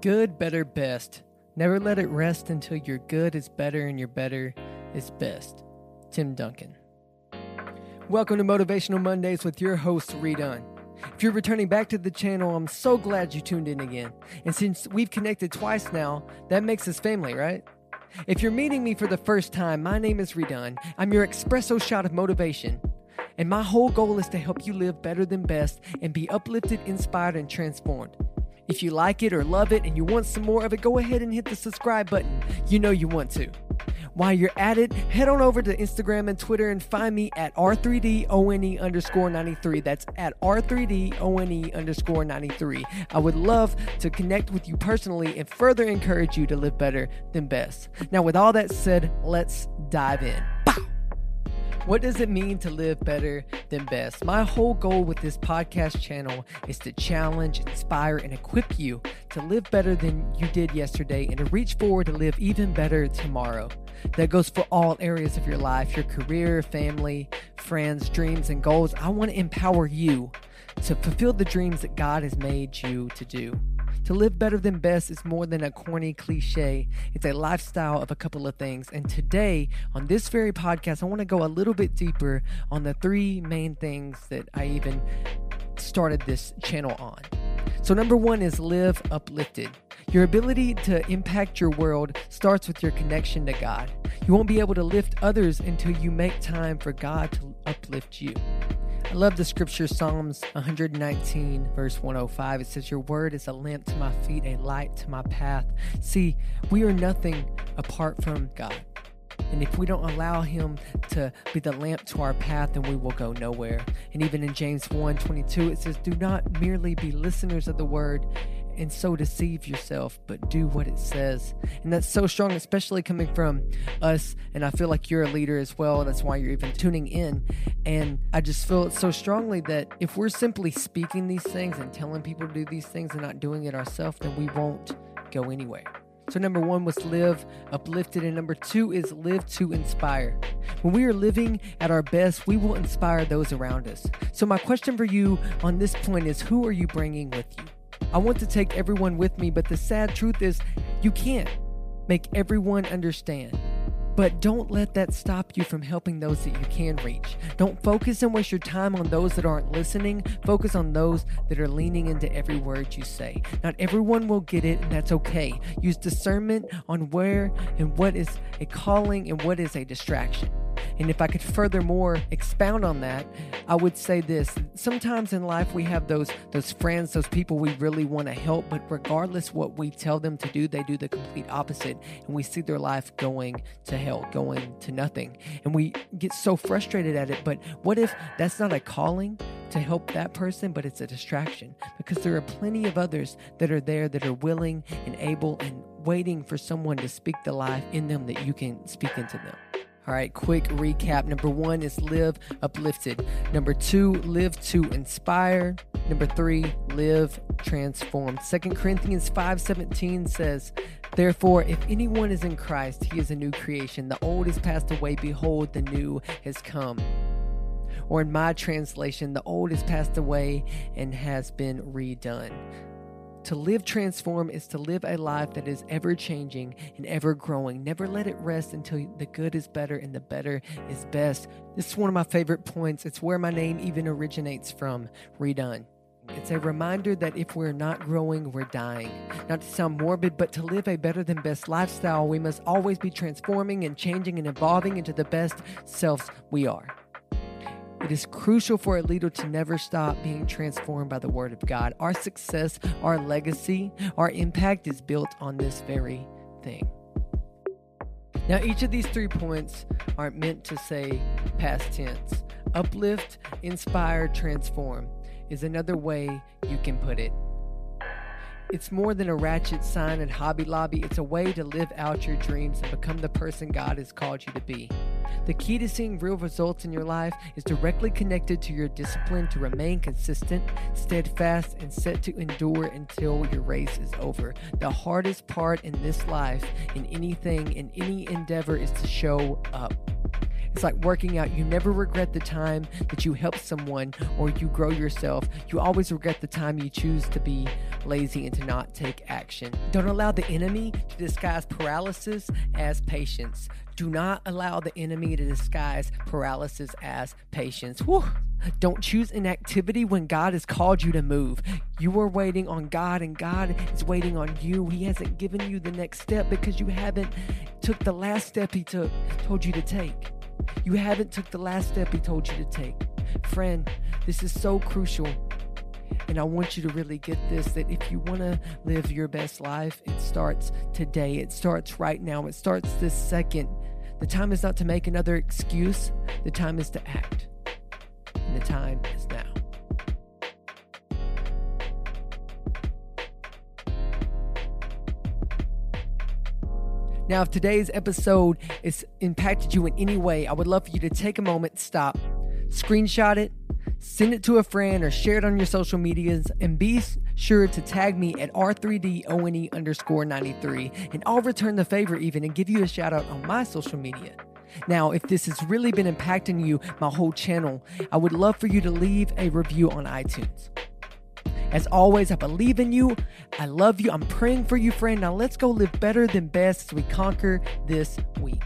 Good, better, best. Never let it rest until your good is better and your better is best. Tim Duncan. Welcome to Motivational Mondays with your host, Redone. If you're returning back to the channel, I'm so glad you tuned in again. And since we've connected twice now, that makes us family, right? If you're meeting me for the first time, my name is Redone. I'm your espresso shot of motivation. And my whole goal is to help you live better than best and be uplifted, inspired, and transformed. If you like it or love it and you want some more of it, go ahead and hit the subscribe button. You know you want to. While you're at it, head on over to Instagram and Twitter and find me at R3DONE underscore 93. That's at R3DONE underscore 93. I would love to connect with you personally and further encourage you to live better than best. Now, with all that said, let's dive in. What does it mean to live better than best? My whole goal with this podcast channel is to challenge, inspire, and equip you to live better than you did yesterday and to reach forward to live even better tomorrow. That goes for all areas of your life your career, family, friends, dreams, and goals. I want to empower you to fulfill the dreams that God has made you to do. To live better than best is more than a corny cliche. It's a lifestyle of a couple of things. And today, on this very podcast, I want to go a little bit deeper on the three main things that I even started this channel on. So, number one is live uplifted. Your ability to impact your world starts with your connection to God. You won't be able to lift others until you make time for God to uplift you. I love the scripture, Psalms 119, verse 105. It says, Your word is a lamp to my feet, a light to my path. See, we are nothing apart from God. And if we don't allow him to be the lamp to our path, then we will go nowhere. And even in James 1 22, it says, Do not merely be listeners of the word and so deceive yourself, but do what it says. And that's so strong, especially coming from us. And I feel like you're a leader as well. That's why you're even tuning in. And I just feel it so strongly that if we're simply speaking these things and telling people to do these things and not doing it ourselves, then we won't go anywhere. So, number one was live uplifted, and number two is live to inspire. When we are living at our best, we will inspire those around us. So, my question for you on this point is who are you bringing with you? I want to take everyone with me, but the sad truth is, you can't make everyone understand. But don't let that stop you from helping those that you can reach. Don't focus and waste your time on those that aren't listening. Focus on those that are leaning into every word you say. Not everyone will get it, and that's okay. Use discernment on where and what is a calling and what is a distraction. And if I could furthermore expound on that, I would say this. Sometimes in life we have those those friends, those people we really want to help, but regardless what we tell them to do, they do the complete opposite and we see their life going to hell, going to nothing. And we get so frustrated at it, but what if that's not a calling to help that person, but it's a distraction? Because there are plenty of others that are there that are willing and able and waiting for someone to speak the life in them that you can speak into them. All right, quick recap. Number one is live uplifted. Number two, live to inspire. Number three, live transformed. Second Corinthians 5:17 says, Therefore, if anyone is in Christ, he is a new creation. The old is passed away, behold, the new has come. Or in my translation, the old is passed away and has been redone. To live transform is to live a life that is ever changing and ever growing. Never let it rest until the good is better and the better is best. This is one of my favorite points. It's where my name even originates from. Redone. It's a reminder that if we're not growing, we're dying. Not to sound morbid, but to live a better than best lifestyle, we must always be transforming and changing and evolving into the best selves we are. It is crucial for a leader to never stop being transformed by the Word of God. Our success, our legacy, our impact is built on this very thing. Now, each of these three points aren't meant to say past tense. Uplift, inspire, transform is another way you can put it. It's more than a ratchet sign at Hobby Lobby, it's a way to live out your dreams and become the person God has called you to be. The key to seeing real results in your life is directly connected to your discipline to remain consistent, steadfast, and set to endure until your race is over. The hardest part in this life, in anything, in any endeavor, is to show up. It's like working out. You never regret the time that you help someone or you grow yourself. You always regret the time you choose to be lazy and to not take action. Don't allow the enemy to disguise paralysis as patience. Do not allow the enemy to disguise paralysis as patience. Whew. Don't choose inactivity when God has called you to move. You are waiting on God and God is waiting on you. He hasn't given you the next step because you haven't took the last step he took told you to take. You haven't took the last step he told you to take. Friend, this is so crucial. And I want you to really get this that if you want to live your best life, it starts today. It starts right now. It starts this second. The time is not to make another excuse, the time is to act. And the time is Now, if today's episode has impacted you in any way, I would love for you to take a moment, stop, screenshot it, send it to a friend, or share it on your social medias, and be sure to tag me at R3DONE underscore 93, and I'll return the favor even and give you a shout out on my social media. Now, if this has really been impacting you, my whole channel, I would love for you to leave a review on iTunes. As always, I believe in you. I love you. I'm praying for you, friend. Now let's go live better than best as we conquer this week.